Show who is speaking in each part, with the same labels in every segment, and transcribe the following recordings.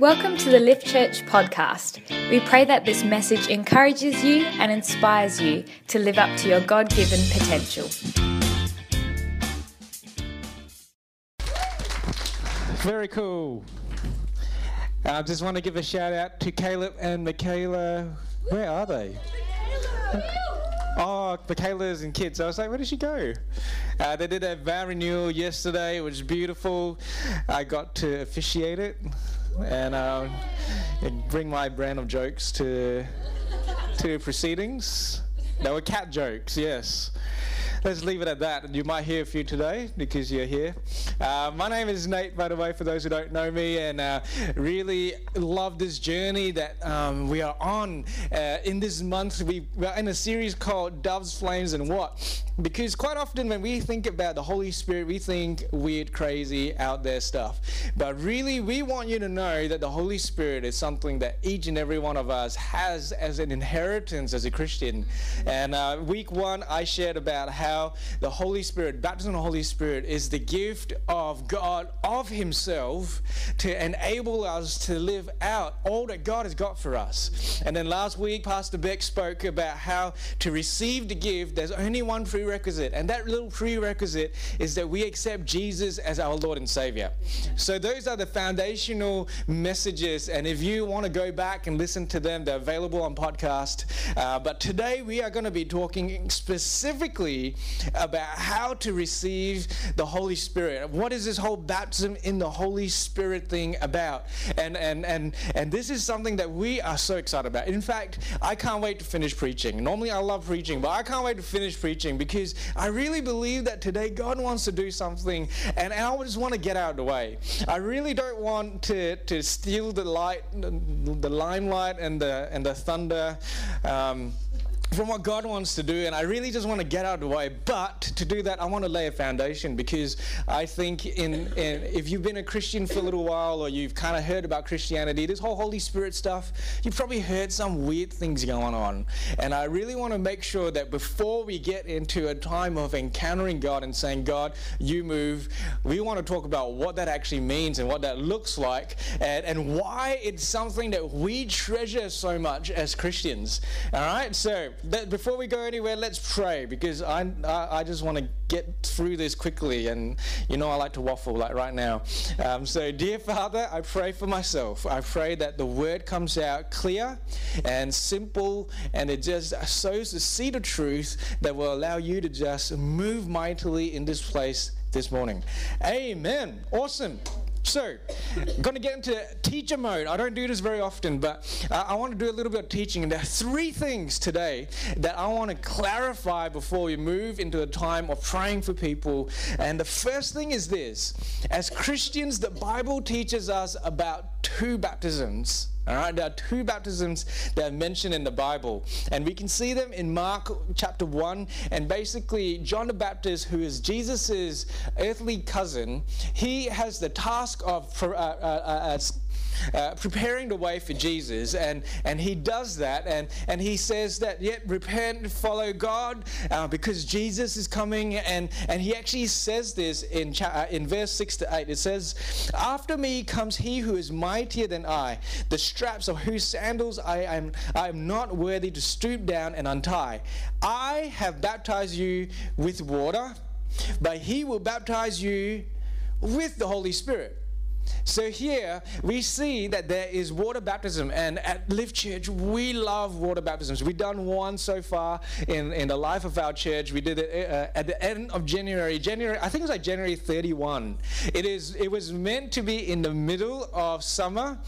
Speaker 1: Welcome to the Lift Church podcast. We pray that this message encourages you and inspires you to live up to your God given potential.
Speaker 2: Very cool. I just want to give a shout out to Caleb and Michaela. Where are they? Oh, Michaela's and kids. I was like, where did she go? Uh, they did a vow renewal yesterday. It was beautiful. I got to officiate it and uh, bring my brand of jokes to to proceedings. They were cat jokes, yes. Let's leave it at that. You might hear a few today because you're here. Uh, my name is Nate, by the way, for those who don't know me, and uh, really love this journey that um, we are on. Uh, in this month, we, we're in a series called Doves, Flames, and What? Because quite often when we think about the Holy Spirit, we think weird, crazy, out there stuff. But really, we want you to know that the Holy Spirit is something that each and every one of us has as an inheritance as a Christian. And uh, week one, I shared about how how the Holy Spirit, baptism of the Holy Spirit, is the gift of God, of Himself, to enable us to live out all that God has got for us. And then last week, Pastor Beck spoke about how to receive the gift, there's only one prerequisite, and that little prerequisite is that we accept Jesus as our Lord and Savior. So those are the foundational messages, and if you want to go back and listen to them, they're available on podcast. Uh, but today we are going to be talking specifically about how to receive the Holy Spirit. What is this whole baptism in the Holy Spirit thing about? And and and and this is something that we are so excited about. In fact, I can't wait to finish preaching. Normally I love preaching, but I can't wait to finish preaching because I really believe that today God wants to do something and I just want to get out of the way. I really don't want to, to steal the light, the limelight and the and the thunder. Um, from what God wants to do, and I really just want to get out of the way. But to do that, I want to lay a foundation because I think in, in if you've been a Christian for a little while or you've kind of heard about Christianity, this whole Holy Spirit stuff, you've probably heard some weird things going on. And I really want to make sure that before we get into a time of encountering God and saying, God, you move, we want to talk about what that actually means and what that looks like and, and why it's something that we treasure so much as Christians. All right, so before we go anywhere, let's pray because I, I, I just want to get through this quickly. And you know, I like to waffle like right now. Um, so, dear Father, I pray for myself. I pray that the word comes out clear and simple and it just sows the seed of truth that will allow you to just move mightily in this place this morning. Amen. Awesome. So, I'm going to get into teacher mode. I don't do this very often, but uh, I want to do a little bit of teaching. And there are three things today that I want to clarify before we move into a time of praying for people. And the first thing is this as Christians, the Bible teaches us about two baptisms all right, there are two baptisms that are mentioned in the Bible, and we can see them in Mark chapter 1. And basically, John the Baptist, who is Jesus' earthly cousin, he has the task of uh, uh, uh, uh, preparing the way for Jesus, and, and he does that, and, and he says that, yet repent, follow God, uh, because Jesus is coming, and, and he actually says this in, cha- uh, in verse 6 to 8. It says, After me comes he who is mightier than I, the straps of whose sandals I am, I am not worthy to stoop down and untie. I have baptized you with water, but he will baptize you with the Holy Spirit. So here we see that there is water baptism, and at Lift Church we love water baptisms. We've done one so far in, in the life of our church. We did it uh, at the end of January. January, I think it was like January 31. It is. It was meant to be in the middle of summer,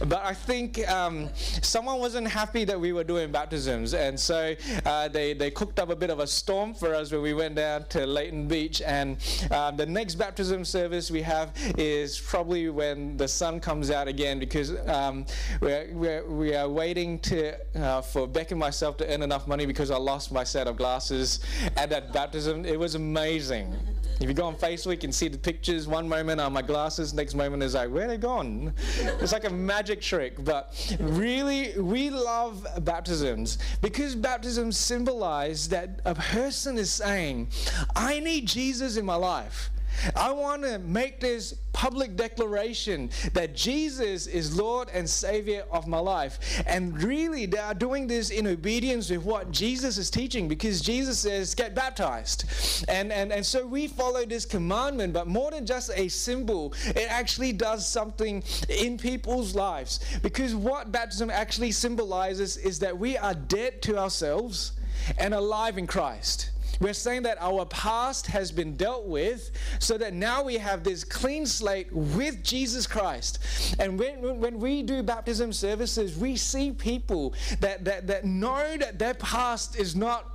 Speaker 2: but I think um, someone wasn't happy that we were doing baptisms, and so uh, they they cooked up a bit of a storm for us when we went down to Leighton Beach. And um, the next baptism service we have is probably when the sun comes out again because um, we're, we're, we are waiting to, uh, for Beck and myself to earn enough money because I lost my set of glasses at that baptism. It was amazing. If you go on Facebook, you can see the pictures. One moment are my glasses, next moment is like, where are they gone? It's like a magic trick. But really, we love baptisms because baptisms symbolize that a person is saying, I need Jesus in my life. I want to make this public declaration that Jesus is Lord and Savior of my life. And really, they are doing this in obedience with what Jesus is teaching because Jesus says, get baptized. And, and, and so we follow this commandment, but more than just a symbol, it actually does something in people's lives. Because what baptism actually symbolizes is that we are dead to ourselves and alive in Christ. We're saying that our past has been dealt with so that now we have this clean slate with Jesus Christ. And when, when we do baptism services, we see people that, that, that know that their past is not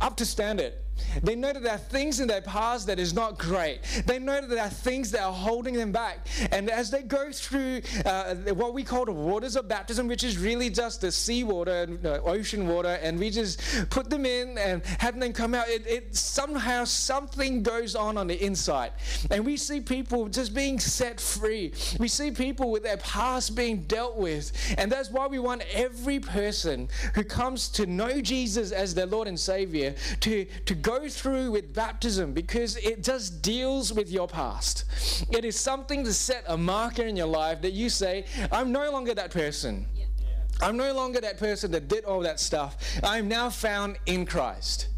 Speaker 2: up to standard. They know that there are things in their past that is not great. They know that there are things that are holding them back. And as they go through uh, what we call the waters of baptism, which is really just the sea water, ocean water, and we just put them in and have them come out, it, it somehow something goes on on the inside. And we see people just being set free. We see people with their past being dealt with. And that's why we want every person who comes to know Jesus as their Lord and Savior to, to go through with baptism because it just deals with your past. It is something to set a marker in your life that you say, I'm no longer that person. I'm no longer that person that did all that stuff. I'm now found in Christ.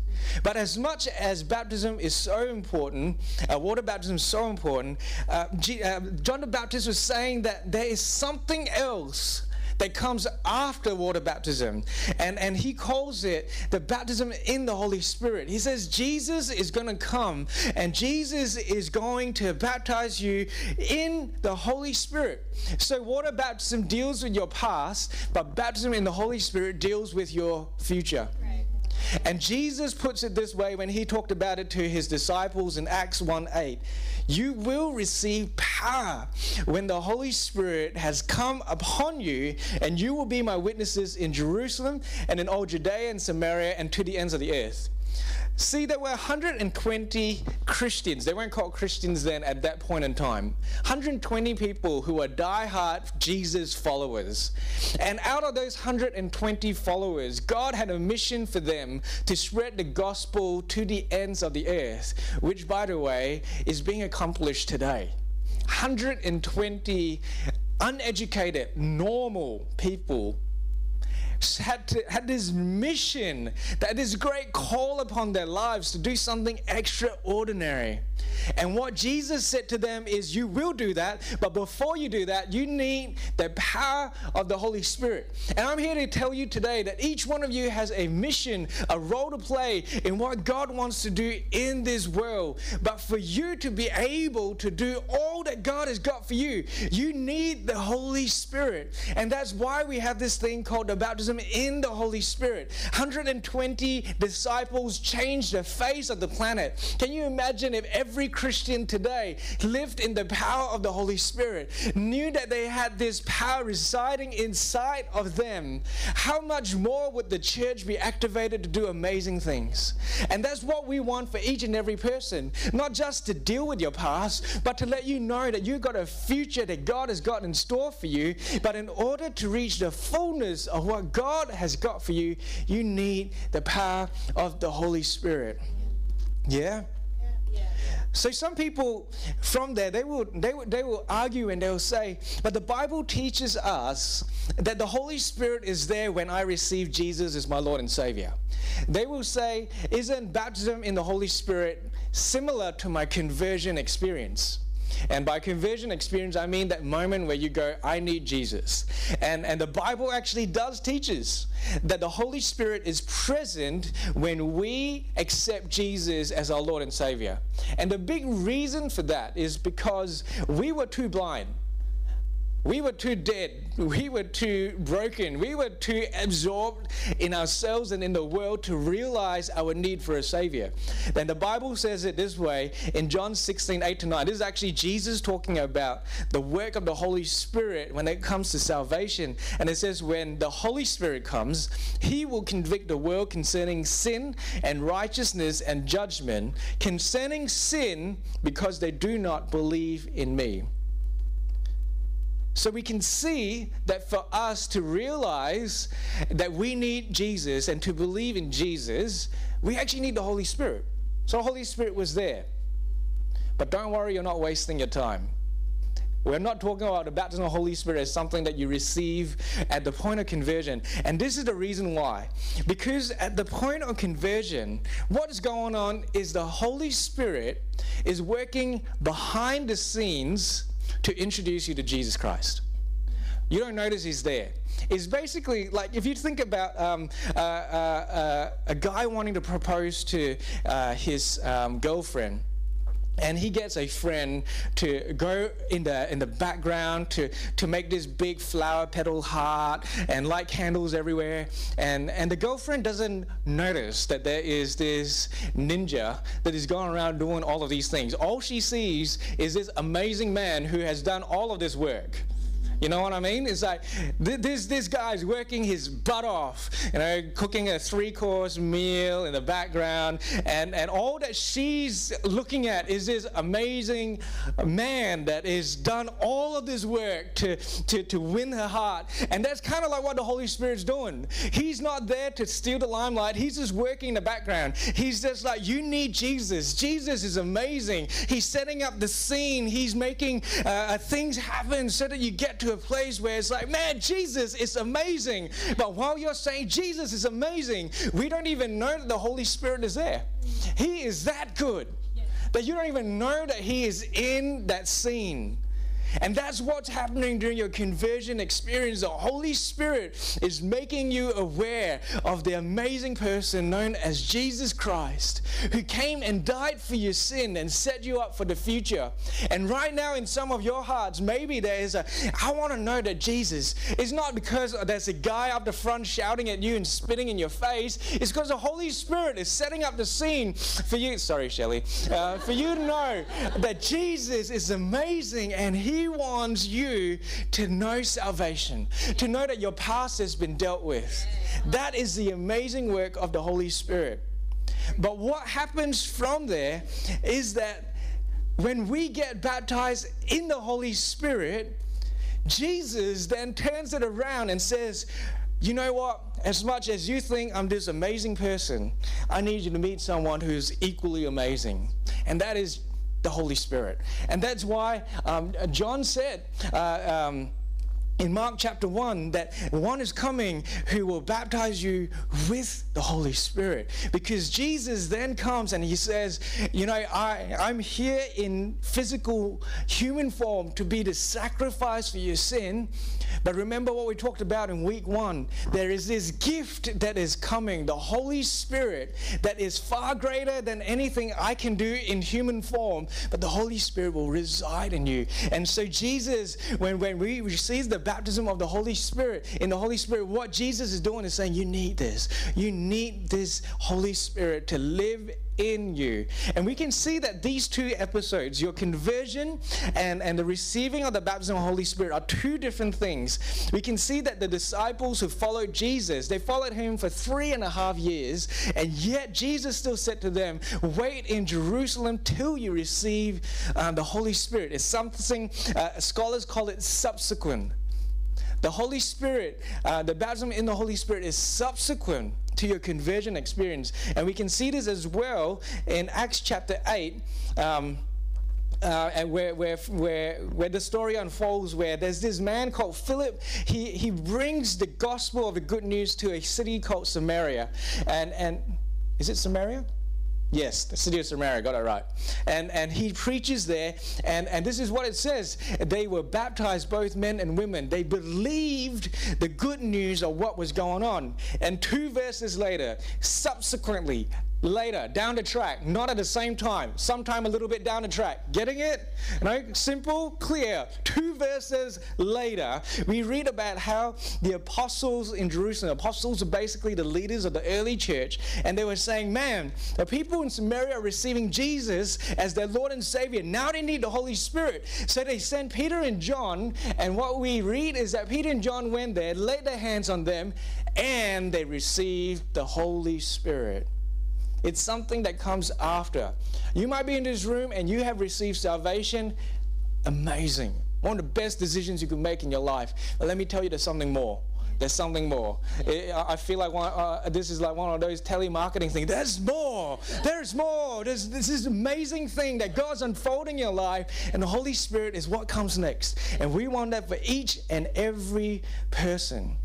Speaker 2: But as much as baptism is so important, uh, water baptism is so important, uh, G, uh, John the Baptist was saying that there is something else that comes after water baptism. And, and he calls it the baptism in the Holy Spirit. He says Jesus is going to come and Jesus is going to baptize you in the Holy Spirit. So, water baptism deals with your past, but baptism in the Holy Spirit deals with your future. Right. And Jesus puts it this way when he talked about it to his disciples in Acts 1 8. You will receive power when the Holy Spirit has come upon you, and you will be my witnesses in Jerusalem and in all Judea and Samaria and to the ends of the earth. See, there were 120 Christians. They weren't called Christians then at that point in time. 120 people who were die-hard Jesus followers. And out of those 120 followers, God had a mission for them to spread the gospel to the ends of the earth, which, by the way, is being accomplished today. 120 uneducated, normal people had, had this mission, that this great call upon their lives to do something extraordinary. And what Jesus said to them is, You will do that, but before you do that, you need the power of the Holy Spirit. And I'm here to tell you today that each one of you has a mission, a role to play in what God wants to do in this world. But for you to be able to do all that God has got for you, you need the Holy Spirit. And that's why we have this thing called the baptism in the Holy Spirit. 120 disciples changed the face of the planet. Can you imagine if every Christian today lived in the power of the Holy Spirit, knew that they had this power residing inside of them, how much more would the church be activated to do amazing things? And that's what we want for each and every person. Not just to deal with your past, but to let you know that you've got a future that God has got in store for you. But in order to reach the fullness of what God has got for you, you need the power of the Holy Spirit. Yeah? So some people from there they will they will they will argue and they'll say, but the Bible teaches us that the Holy Spirit is there when I receive Jesus as my Lord and Savior. They will say, isn't baptism in the Holy Spirit similar to my conversion experience? And by conversion experience, I mean that moment where you go, I need Jesus. And, and the Bible actually does teach us that the Holy Spirit is present when we accept Jesus as our Lord and Savior. And the big reason for that is because we were too blind we were too dead. We were too broken. We were too absorbed in ourselves and in the world to realize our need for a Savior. Then the Bible says it this way in John 16, 8 to 9. This is actually Jesus talking about the work of the Holy Spirit when it comes to salvation. And it says, When the Holy Spirit comes, He will convict the world concerning sin and righteousness and judgment, concerning sin because they do not believe in me. So we can see that for us to realize that we need Jesus and to believe in Jesus, we actually need the Holy Spirit. So the Holy Spirit was there. But don't worry, you're not wasting your time. We're not talking about the baptism of the Holy Spirit as something that you receive at the point of conversion. And this is the reason why. Because at the point of conversion, what is going on is the Holy Spirit is working behind the scenes to introduce you to Jesus Christ. You don't notice he's there. It's basically like if you think about um, uh, uh, uh, a guy wanting to propose to uh, his um, girlfriend and he gets a friend to go in the in the background to to make this big flower petal heart and light candles everywhere. And and the girlfriend doesn't notice that there is this ninja that is going around doing all of these things. All she sees is this amazing man who has done all of this work you know what I mean? It's like this this guy's working his butt off, you know, cooking a three-course meal in the background, and and all that she's looking at is this amazing man that has done all of this work to to to win her heart, and that's kind of like what the Holy Spirit's doing. He's not there to steal the limelight. He's just working in the background. He's just like you need Jesus. Jesus is amazing. He's setting up the scene. He's making uh, things happen so that you get to a place where it's like, man, Jesus is amazing. But while you're saying Jesus is amazing, we don't even know that the Holy Spirit is there. He is that good that you don't even know that He is in that scene. And that's what's happening during your conversion experience. The Holy Spirit is making you aware of the amazing person known as Jesus Christ, who came and died for your sin and set you up for the future. And right now, in some of your hearts, maybe there is a, I want to know that Jesus is not because there's a guy up the front shouting at you and spitting in your face. It's because the Holy Spirit is setting up the scene for you. Sorry, Shelly. Uh, for you to know that Jesus is amazing and He he wants you to know salvation, to know that your past has been dealt with. That is the amazing work of the Holy Spirit. But what happens from there is that when we get baptized in the Holy Spirit, Jesus then turns it around and says, You know what? As much as you think I'm this amazing person, I need you to meet someone who's equally amazing. And that is the Holy Spirit. And that's why um, John said, uh, um, in Mark chapter 1 that one is coming who will baptize you with the Holy Spirit. Because Jesus then comes and he says, You know, I, I'm here in physical human form to be the sacrifice for your sin. But remember what we talked about in week one. There is this gift that is coming, the Holy Spirit, that is far greater than anything I can do in human form. But the Holy Spirit will reside in you. And so, Jesus, when, when we receive the baptism of the Holy Spirit, in the Holy Spirit, what Jesus is doing is saying, You need this. You need this Holy Spirit to live in you. And we can see that these two episodes, your conversion and, and the receiving of the baptism of the Holy Spirit, are two different things. We can see that the disciples who followed Jesus, they followed him for three and a half years, and yet Jesus still said to them, Wait in Jerusalem till you receive um, the Holy Spirit. It's something, uh, scholars call it subsequent. The Holy Spirit, uh, the baptism in the Holy Spirit is subsequent to your conversion experience. And we can see this as well in Acts chapter 8. Um, uh, and where, where, where, where the story unfolds, where there's this man called Philip. He, he brings the gospel of the good news to a city called Samaria. And, and is it Samaria? Yes, the city of Samaria, got it right. And, and he preaches there, and, and this is what it says. They were baptized, both men and women. They believed the good news of what was going on. And two verses later, subsequently, later, down the track, not at the same time, sometime a little bit down the track. Getting it? Know, simple, clear. Two verses later, we read about how the apostles in Jerusalem, apostles are basically the leaders of the early church, and they were saying, man, the people in Samaria are receiving Jesus as their Lord and Savior. Now they need the Holy Spirit. So they sent Peter and John, and what we read is that Peter and John went there, laid their hands on them, and they received the Holy Spirit. It's something that comes after. You might be in this room and you have received salvation. Amazing. One of the best decisions you can make in your life. But let me tell you there's something more. there's something more. It, I feel like one, uh, this is like one of those telemarketing things. There's more. There's more. There's this amazing thing that God's unfolding in your life, and the Holy Spirit is what comes next. And we want that for each and every person.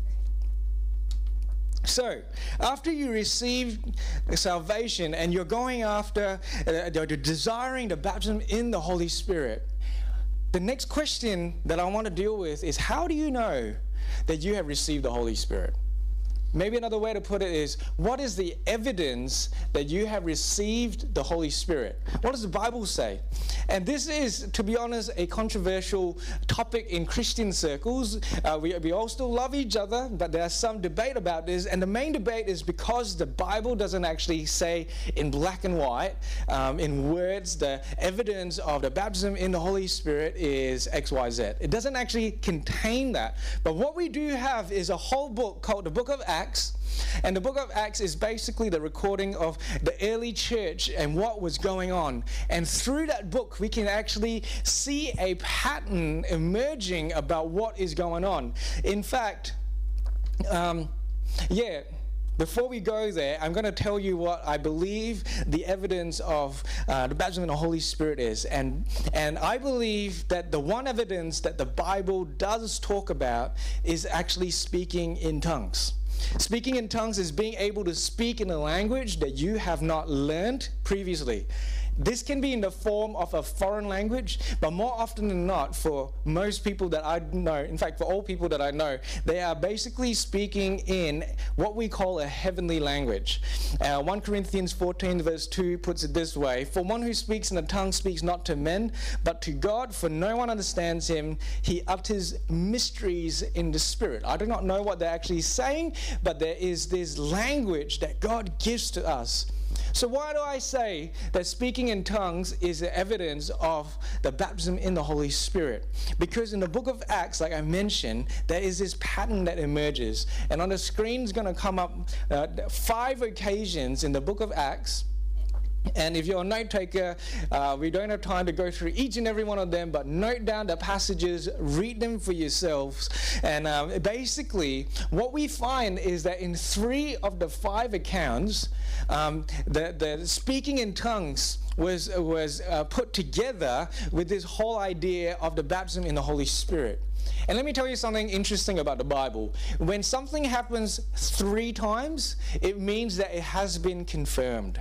Speaker 2: So, after you receive salvation and you're going after, uh, desiring the baptism in the Holy Spirit, the next question that I want to deal with is how do you know that you have received the Holy Spirit? Maybe another way to put it is what is the evidence that you have received the Holy Spirit? What does the Bible say? And this is, to be honest, a controversial topic in Christian circles. Uh, we, we all still love each other, but there's some debate about this. And the main debate is because the Bible doesn't actually say in black and white, um, in words, the evidence of the baptism in the Holy Spirit is XYZ. It doesn't actually contain that. But what we do have is a whole book called the Book of Acts Acts. And the book of Acts is basically the recording of the early church and what was going on. And through that book, we can actually see a pattern emerging about what is going on. In fact, um, yeah, before we go there, I'm going to tell you what I believe the evidence of uh, the baptism of the Holy Spirit is. And, and I believe that the one evidence that the Bible does talk about is actually speaking in tongues. Speaking in tongues is being able to speak in a language that you have not learned previously. This can be in the form of a foreign language, but more often than not, for most people that I know, in fact, for all people that I know, they are basically speaking in what we call a heavenly language. Uh, 1 Corinthians 14, verse 2 puts it this way For one who speaks in a tongue speaks not to men, but to God, for no one understands him. He utters mysteries in the Spirit. I do not know what they're actually saying, but there is this language that God gives to us so, why do I say that speaking in tongues is the evidence of the baptism in the Holy Spirit? Because in the book of Acts, like I mentioned, there is this pattern that emerges. And on the screen is going to come up uh, five occasions in the book of Acts and if you're a note taker, uh, we don't have time to go through each and every one of them, but note down the passages, read them for yourselves. And um, basically, what we find is that in three of the five accounts, um, the, the speaking in tongues was, was uh, put together with this whole idea of the baptism in the Holy Spirit. And let me tell you something interesting about the Bible. When something happens three times, it means that it has been confirmed.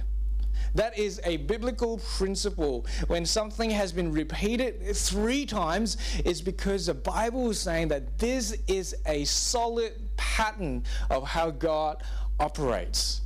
Speaker 2: That is a biblical principle. When something has been repeated three times, it's because the Bible is saying that this is a solid pattern of how God operates.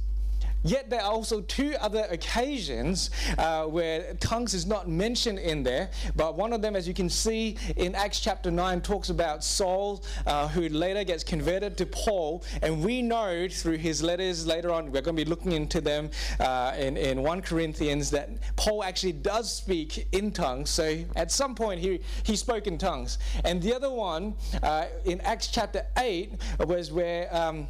Speaker 2: Yet there are also two other occasions uh, where tongues is not mentioned in there, but one of them, as you can see in Acts chapter 9, talks about Saul, uh, who later gets converted to Paul. And we know through his letters later on, we're going to be looking into them uh, in, in 1 Corinthians, that Paul actually does speak in tongues. So at some point, he, he spoke in tongues. And the other one uh, in Acts chapter 8 was where. Um,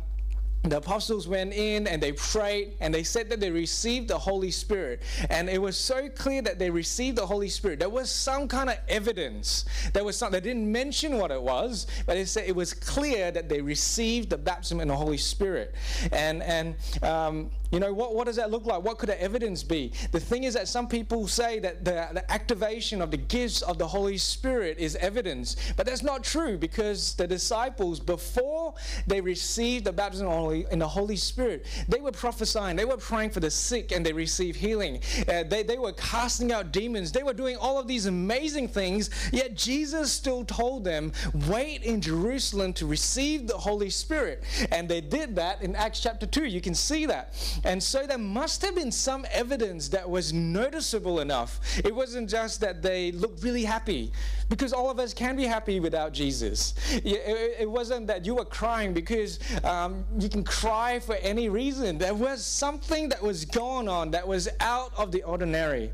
Speaker 2: the apostles went in and they prayed and they said that they received the Holy Spirit. And it was so clear that they received the Holy Spirit. There was some kind of evidence. There was some, they didn't mention what it was, but it said it was clear that they received the baptism in the Holy Spirit. And, and um, you know, what, what does that look like? What could the evidence be? The thing is that some people say that the, the activation of the gifts of the Holy Spirit is evidence, but that's not true because the disciples, before they received the baptism in the Holy Spirit, they were prophesying, they were praying for the sick and they received healing. Uh, they, they were casting out demons, they were doing all of these amazing things, yet Jesus still told them, wait in Jerusalem to receive the Holy Spirit. And they did that in Acts chapter 2. You can see that. And so there must have been some evidence that was noticeable enough. It wasn't just that they looked really happy, because all of us can be happy without Jesus. It wasn't that you were crying because um, you can cry for any reason. There was something that was going on that was out of the ordinary.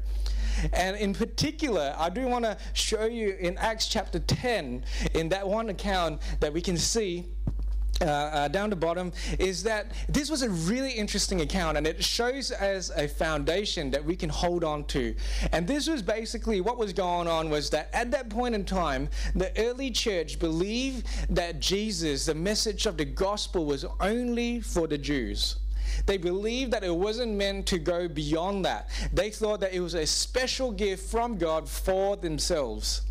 Speaker 2: And in particular, I do want to show you in Acts chapter 10, in that one account, that we can see uh, uh, down the bottom is that this was a really interesting account and it shows as a foundation that we can hold on to and this was basically what was going on was that at that point in time the early church believed that jesus the message of the gospel was only for the jews they believed that it wasn't meant to go beyond that. They thought that it was a special gift from God for themselves.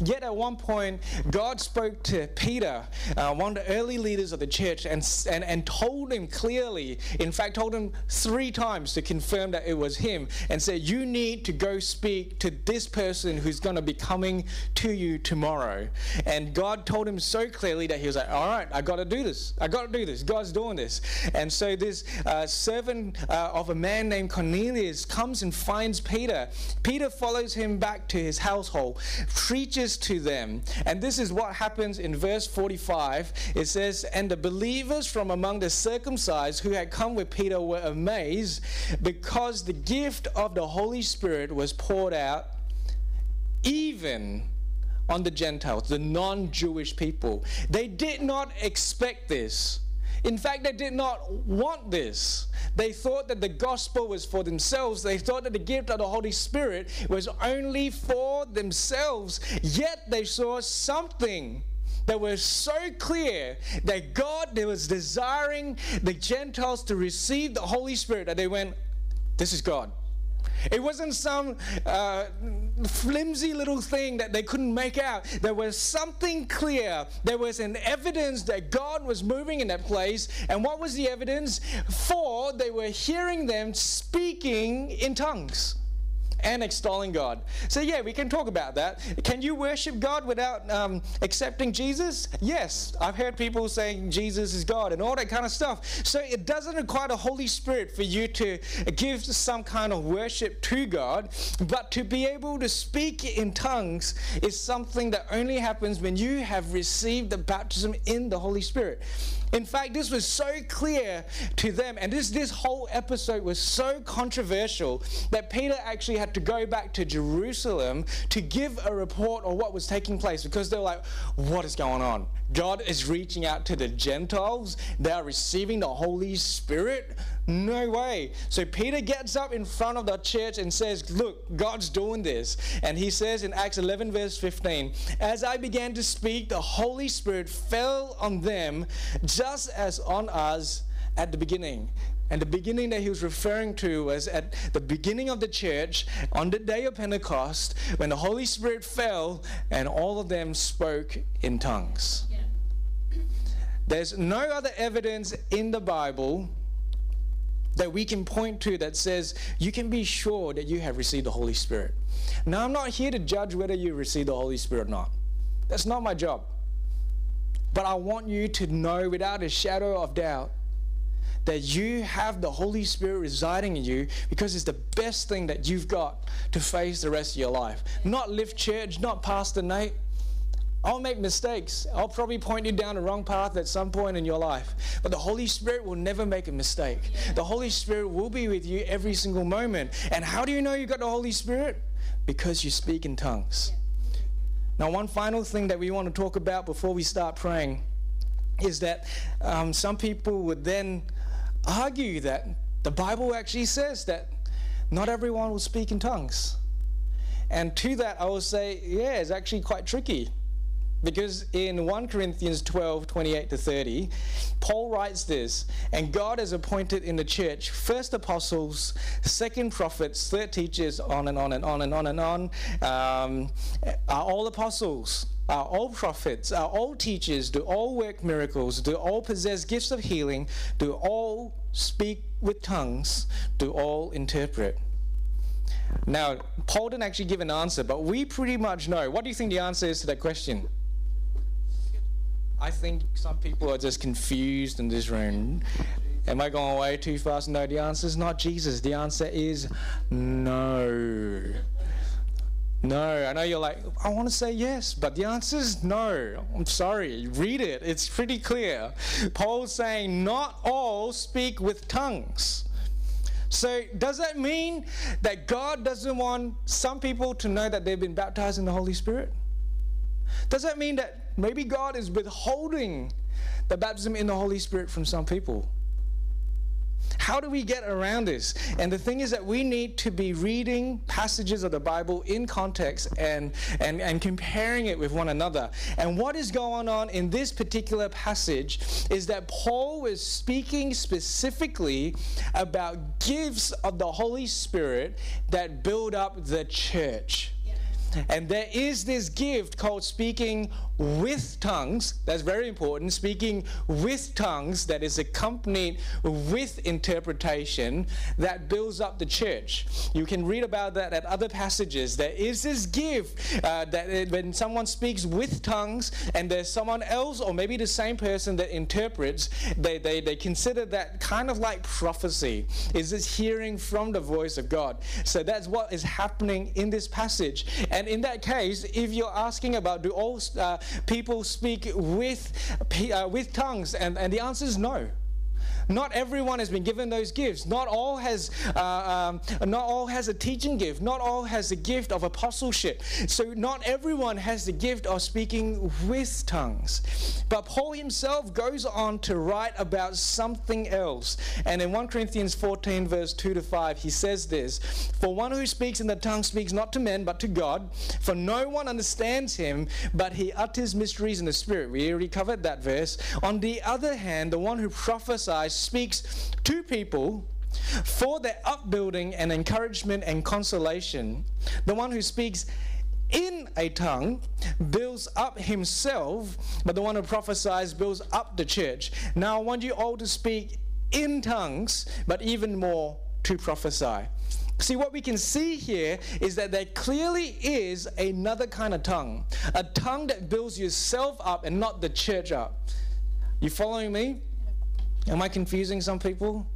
Speaker 2: Yet at one point, God spoke to Peter, uh, one of the early leaders of the church, and, and, and told him clearly, in fact, told him three times to confirm that it was him, and said, You need to go speak to this person who's going to be coming to you tomorrow. And God told him so clearly that he was like, All right, I got to do this. I got to do this. God's doing this. And so this uh, servant uh, of a man named Cornelius comes and finds Peter. Peter follows him back to his household, preaches to them. And this is what happens in verse 45. It says, And the believers from among the circumcised who had come with Peter were amazed because the gift of the Holy Spirit was poured out even on the Gentiles, the non Jewish people. They did not expect this. In fact, they did not want this. They thought that the gospel was for themselves. They thought that the gift of the Holy Spirit was only for themselves. Yet they saw something that was so clear that God was desiring the Gentiles to receive the Holy Spirit that they went, This is God. It wasn't some uh, flimsy little thing that they couldn't make out. There was something clear. There was an evidence that God was moving in that place. And what was the evidence? For they were hearing them speaking in tongues and extolling God. So, yeah, we can talk about that. Can you worship God without um, accepting Jesus? Yes. I've heard people saying Jesus is God and all that kind of stuff. So, it doesn't require the Holy Spirit for you to give some kind of worship to God, but to be able to speak in tongues is something that only happens when you have received the baptism in the Holy Spirit. In fact, this was so clear to them, and this, this whole episode was so controversial that Peter actually had to go back to Jerusalem to give a report on what was taking place because they're like, what is going on? God is reaching out to the Gentiles, they are receiving the Holy Spirit. No way. So Peter gets up in front of the church and says, Look, God's doing this. And he says in Acts 11, verse 15, As I began to speak, the Holy Spirit fell on them just as on us at the beginning. And the beginning that he was referring to was at the beginning of the church on the day of Pentecost when the Holy Spirit fell and all of them spoke in tongues. Yeah. There's no other evidence in the Bible that we can point to that says you can be sure that you have received the Holy Spirit. Now, I'm not here to judge whether you received the Holy Spirit or not. That's not my job. But I want you to know without a shadow of doubt that you have the Holy Spirit residing in you because it's the best thing that you've got to face the rest of your life. Not lift church, not Pastor Nate. I'll make mistakes. I'll probably point you down the wrong path at some point in your life. But the Holy Spirit will never make a mistake. The Holy Spirit will be with you every single moment. And how do you know you got the Holy Spirit? Because you speak in tongues. Now, one final thing that we want to talk about before we start praying is that um, some people would then argue that the Bible actually says that not everyone will speak in tongues. And to that, I will say, yeah, it's actually quite tricky. Because in 1 Corinthians 12, 28 to 30, Paul writes this, and God has appointed in the church first apostles, second prophets, third teachers, on and on and on and on and on. Um, are all apostles, are all prophets, are all teachers, do all work miracles, do all possess gifts of healing, do all speak with tongues, do all interpret. Now, Paul didn't actually give an answer, but we pretty much know. What do you think the answer is to that question? I think some people are just confused in this room. Am I going way too fast? No, the answer is not Jesus. The answer is no. No, I know you're like, I want to say yes, but the answer is no. I'm sorry. Read it, it's pretty clear. Paul's saying, not all speak with tongues. So, does that mean that God doesn't want some people to know that they've been baptized in the Holy Spirit? Does that mean that maybe God is withholding the baptism in the Holy Spirit from some people? How do we get around this? And the thing is that we need to be reading passages of the Bible in context and, and, and comparing it with one another. And what is going on in this particular passage is that Paul was speaking specifically about gifts of the Holy Spirit that build up the church. And there is this gift called speaking with tongues. That's very important. Speaking with tongues that is accompanied with interpretation that builds up the church. You can read about that at other passages. There is this gift uh, that when someone speaks with tongues and there's someone else or maybe the same person that interprets, they, they, they consider that kind of like prophecy. Is this hearing from the voice of God? So that's what is happening in this passage. And and in that case, if you're asking about do all uh, people speak with, uh, with tongues, and, and the answer is no. Not everyone has been given those gifts. Not all has uh, um, not all has a teaching gift. Not all has the gift of apostleship. So not everyone has the gift of speaking with tongues. But Paul himself goes on to write about something else. And in 1 Corinthians 14 verse 2 to 5 he says this, "For one who speaks in the tongue speaks not to men but to God, for no one understands him, but he utters mysteries in the spirit." We already covered that verse. On the other hand, the one who prophesies speaks to people for their upbuilding and encouragement and consolation. The one who speaks in a tongue builds up himself, but the one who prophesies builds up the church. Now I want you all to speak in tongues, but even more to prophesy. See, what we can see here is that there clearly is another kind of tongue, a tongue that builds yourself up and not the church up. You following me? Am I confusing some people?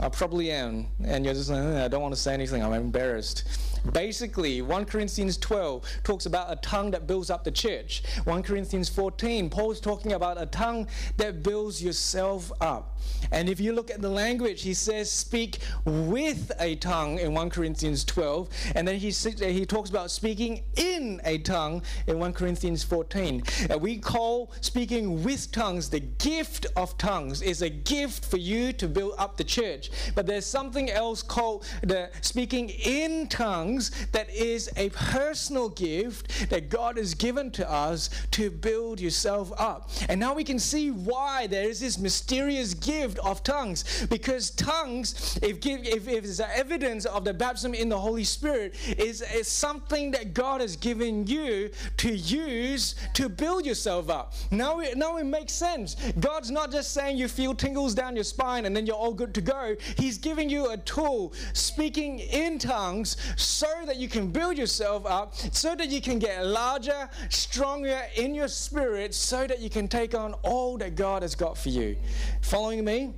Speaker 2: I probably am. And you're just like, hmm, I don't want to say anything, I'm embarrassed. Basically, 1 Corinthians 12 talks about a tongue that builds up the church. 1 Corinthians 14, Paul is talking about a tongue that builds yourself up. And if you look at the language, he says, speak with a tongue in 1 Corinthians 12. And then he, he talks about speaking in a tongue in 1 Corinthians 14. And we call speaking with tongues the gift of tongues, is a gift for you to build up the church. But there's something else called the speaking in tongues that is a personal gift that God has given to us to build yourself up. And now we can see why there is this mysterious gift of tongues. Because tongues, if, if, if it's evidence of the baptism in the Holy Spirit, is, is something that God has given you to use to build yourself up. Now it, now it makes sense. God's not just saying you feel tingles down your spine and then you're all good to go. He's giving you a tool, speaking in tongues, so that you can build yourself up, so that you can get larger, stronger in your spirit, so that you can take on all that God has got for you. Following me?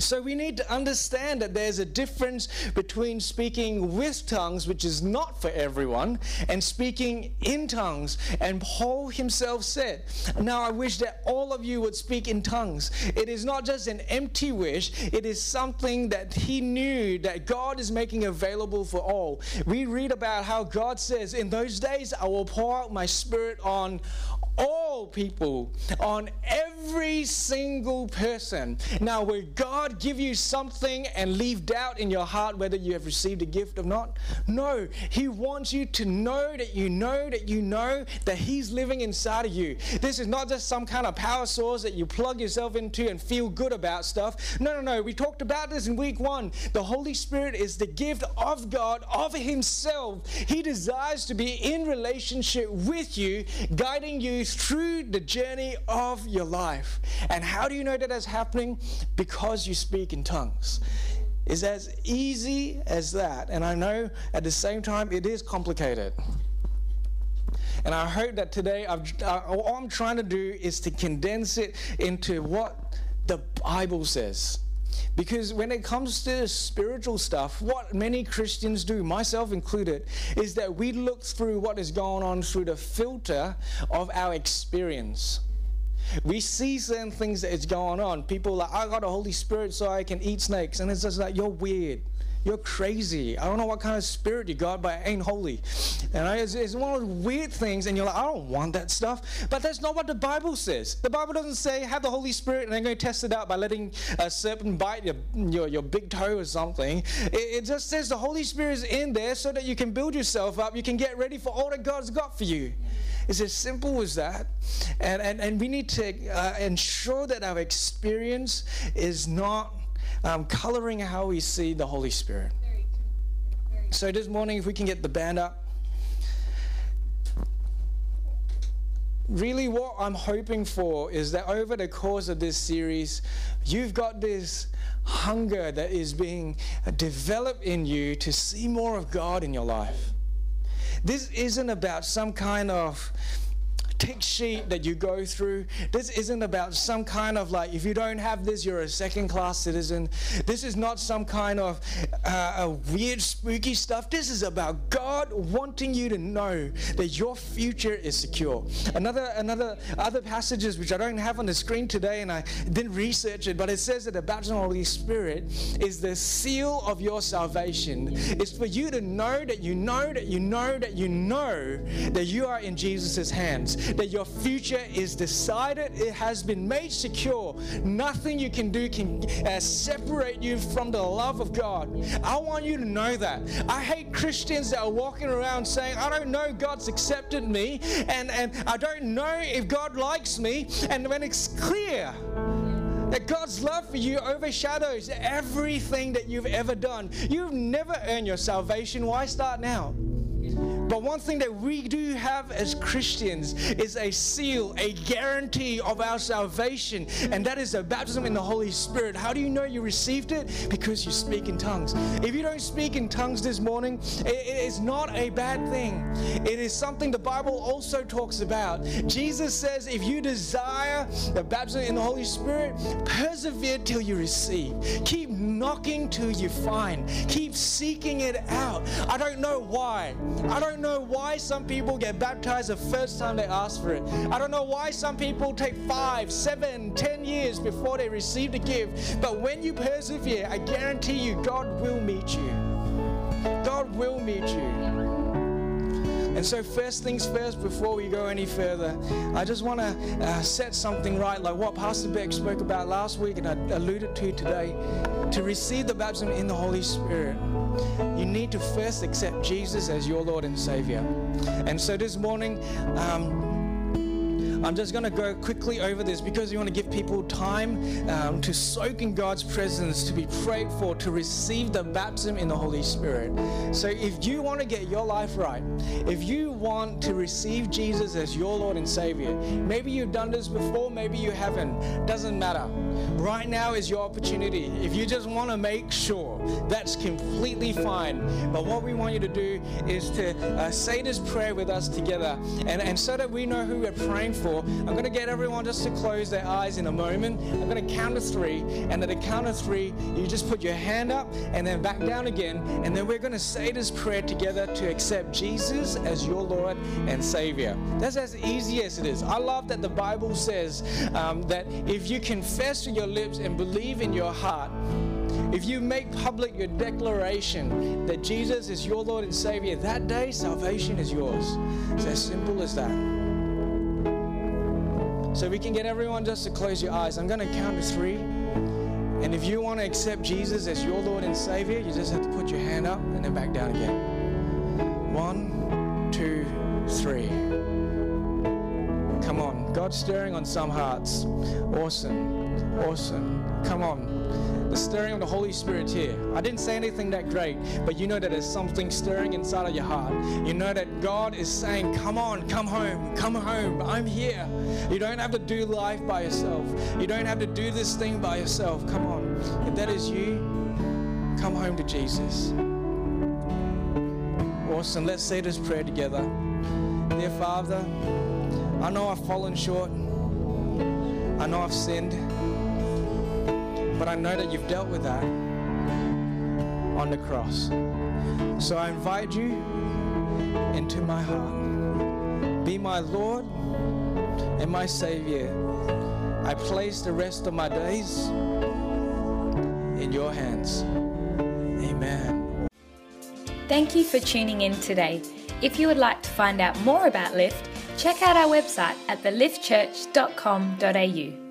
Speaker 2: So we need to understand that there's a difference between speaking with tongues, which is not for everyone, and speaking in tongues. And Paul himself said, Now I wish that all of you would speak in tongues. It is not just an empty wish, it is something that he knew that God is making available for all. We read about how God says, In those days I will pour out my spirit on all people, on every single person. Now, will God give you something and leave doubt in your heart whether you have received a gift or not? No. He wants you to know that you know that you know that He's living inside of you. This is not just some kind of power source that you plug yourself into and feel good about stuff. No, no, no. We talked about this in week one. The Holy Spirit is the gift of God, of Himself. He desires to be in relationship with you, guiding you through the journey of your life. And how do you know that that's happening? Because you speak in tongues. Is as easy as that. And I know at the same time it is complicated. And I hope that today, I've, uh, all I'm trying to do is to condense it into what the Bible says. Because when it comes to spiritual stuff, what many Christians do, myself included, is that we look through what is going on through the filter of our experience. We see certain things that is going on. People like, I got a Holy Spirit so I can eat snakes. And it's just like, you're weird. You're crazy. I don't know what kind of spirit you got, but it ain't holy. And it's, it's one of those weird things, and you're like, I don't want that stuff. But that's not what the Bible says. The Bible doesn't say have the Holy Spirit and then go test it out by letting a serpent bite your, your, your big toe or something. It, it just says the Holy Spirit is in there so that you can build yourself up. You can get ready for all that God's got for you. It's as simple as that. And, and, and we need to uh, ensure that our experience is not um, coloring how we see the Holy Spirit. So this morning, if we can get the band up. Really, what I'm hoping for is that over the course of this series, you've got this hunger that is being developed in you to see more of God in your life. This isn't about some kind of tick sheet that you go through. This isn't about some kind of like, if you don't have this, you're a second class citizen. This is not some kind of uh, weird, spooky stuff. This is about God wanting you to know that your future is secure. Another, another, other passages which I don't have on the screen today and I didn't research it, but it says that the baptism of the Holy Spirit is the seal of your salvation. It's for you to know that you know that you know that you know that you are in Jesus' hands that your future is decided, it has been made secure. Nothing you can do can uh, separate you from the love of God. I want you to know that. I hate Christians that are walking around saying, I don't know God's accepted me, and, and I don't know if God likes me. And when it's clear, that God's love for you overshadows everything that you've ever done. You've never earned your salvation. Why start now? But one thing that we do have as Christians is a seal, a guarantee of our salvation, and that is a baptism in the Holy Spirit. How do you know you received it? Because you speak in tongues. If you don't speak in tongues this morning, it is not a bad thing. It is something the Bible also talks about. Jesus says, if you desire the baptism in the Holy Spirit, persevere till you receive. Keep knocking till you find. Keep seeking it out. I don't know why. I don't know why some people get baptized the first time they ask for it. I don't know why some people take five, seven, ten years before they receive the gift. But when you persevere, I guarantee you, God will meet you. God will meet you. And so, first things first, before we go any further, I just want to uh, set something right, like what Pastor Beck spoke about last week and I alluded to today. To receive the baptism in the Holy Spirit, you need to first accept Jesus as your Lord and Savior. And so, this morning, um, I'm just going to go quickly over this because we want to give people time um, to soak in God's presence, to be prayed for, to receive the baptism in the Holy Spirit. So, if you want to get your life right, if you want to receive Jesus as your Lord and Savior, maybe you've done this before, maybe you haven't, doesn't matter. Right now is your opportunity. If you just want to make sure, that's completely fine. But what we want you to do is to uh, say this prayer with us together, and, and so that we know who we're praying for I'm going to get everyone just to close their eyes in a moment. I'm going to count to three, and at the count of three, you just put your hand up and then back down again, and then we're going to say this prayer together to accept Jesus as your Lord and Savior. That's as easy as it is. I love that the Bible says um, that if you confess with your lips and believe in your heart, if you make public your declaration that Jesus is your Lord and Savior, that day salvation is yours. It's as simple as that. So we can get everyone just to close your eyes. I'm going to count to three. And if you want to accept Jesus as your Lord and Savior, you just have to put your hand up and then back down again. One, two, three. God's stirring on some hearts. Awesome. Awesome. Come on the stirring of the Holy Spirit here. I didn't say anything that great, but you know that there's something stirring inside of your heart. You know that God is saying, Come on, come home, come home. I'm here. You don't have to do life by yourself. You don't have to do this thing by yourself. Come on. If that is you, come home to Jesus. Awesome. Let's say this prayer together. Dear Father, I know I've fallen short. I know I've sinned. But I know that you've dealt with that on the cross. So I invite you into my heart. Be my Lord and my Savior. I place the rest of my days in your hands. Amen.
Speaker 1: Thank you for tuning in today. If you would like to find out more about Lift, check out our website at theliftchurch.com.au.